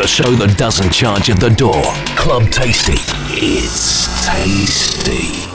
The show that doesn't charge at the door. Club Tasty. It's tasty.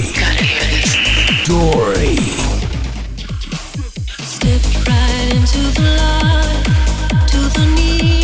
Scotty. Step right into the light, to the need.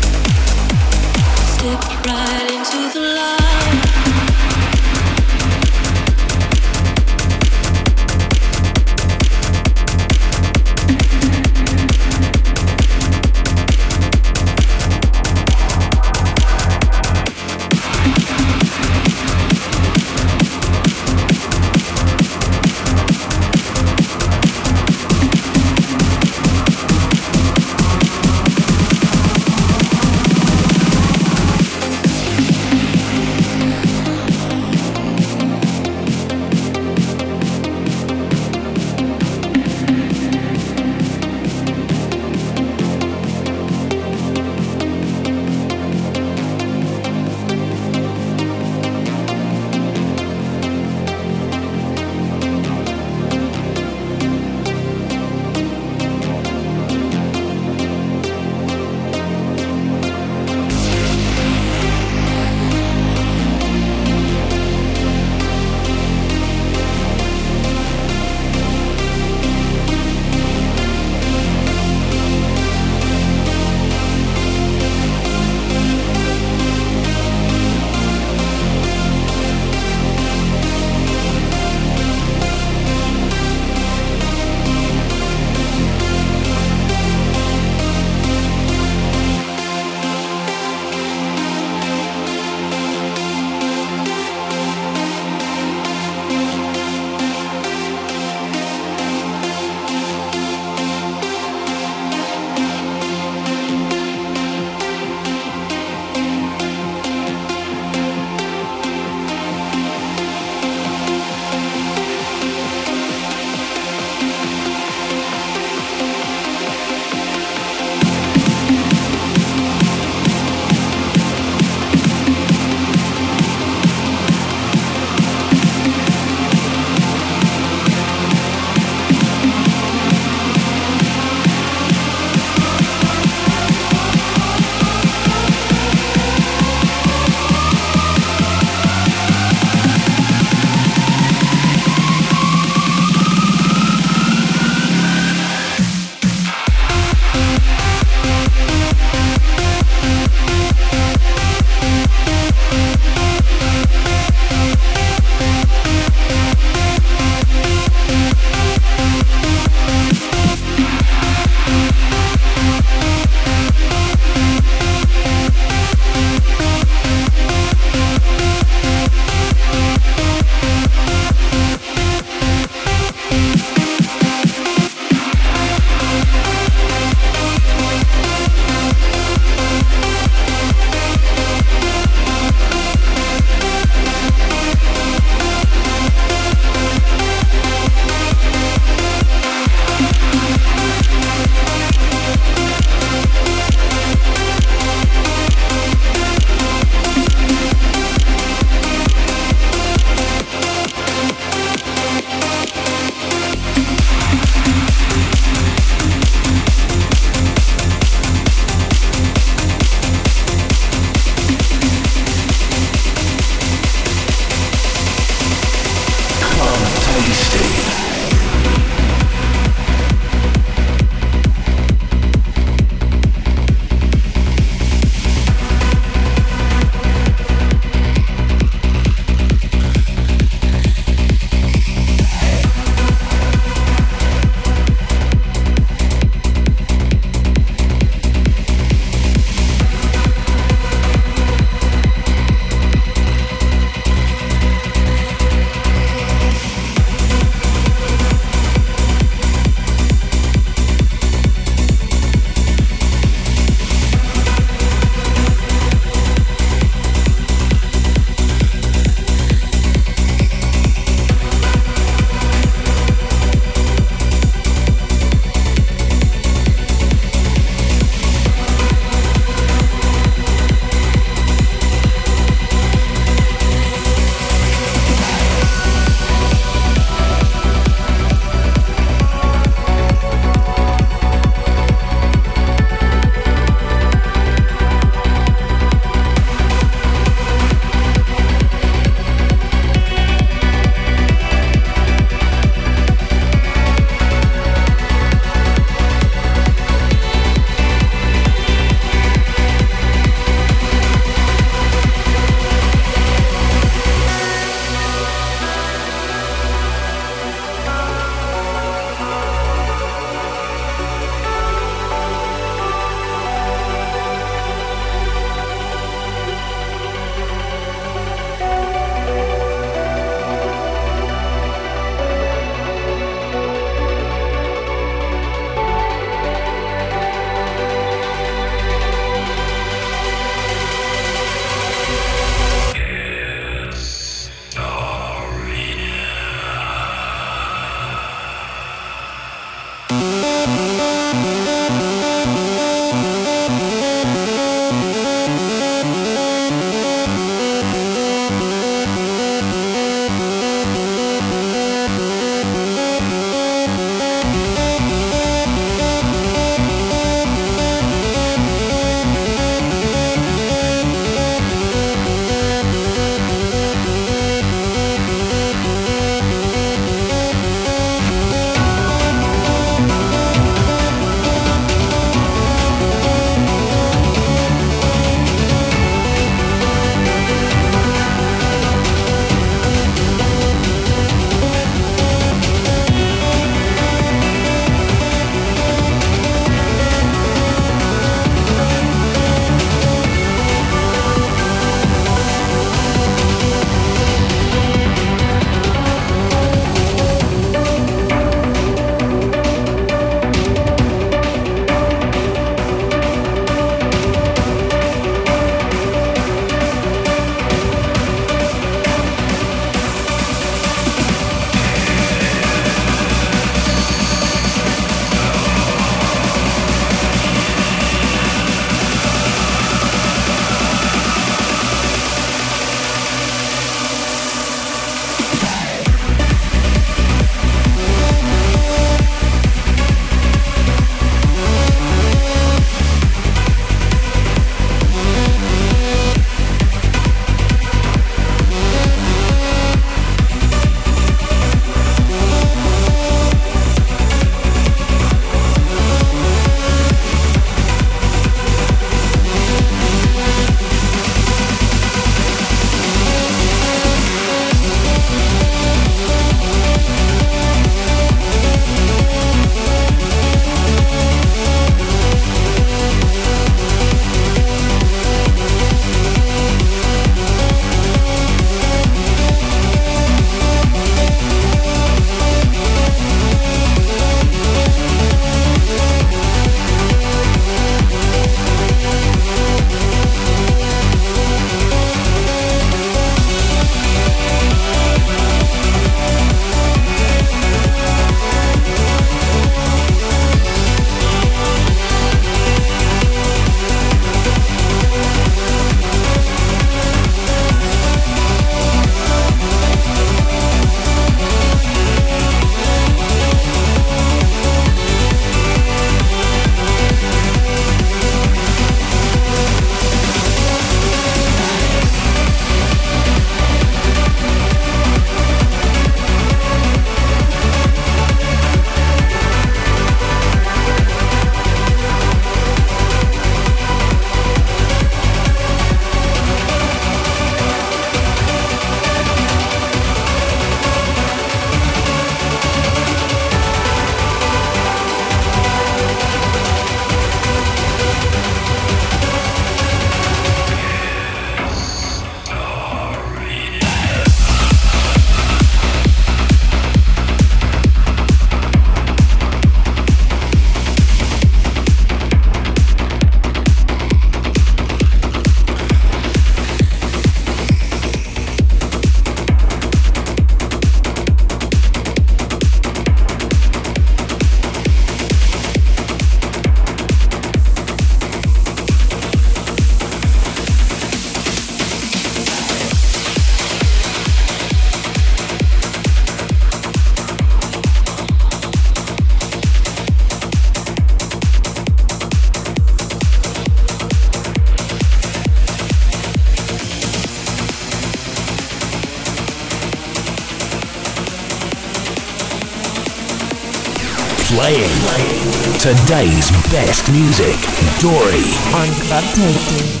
Today's best music. Dory on Club Tasty.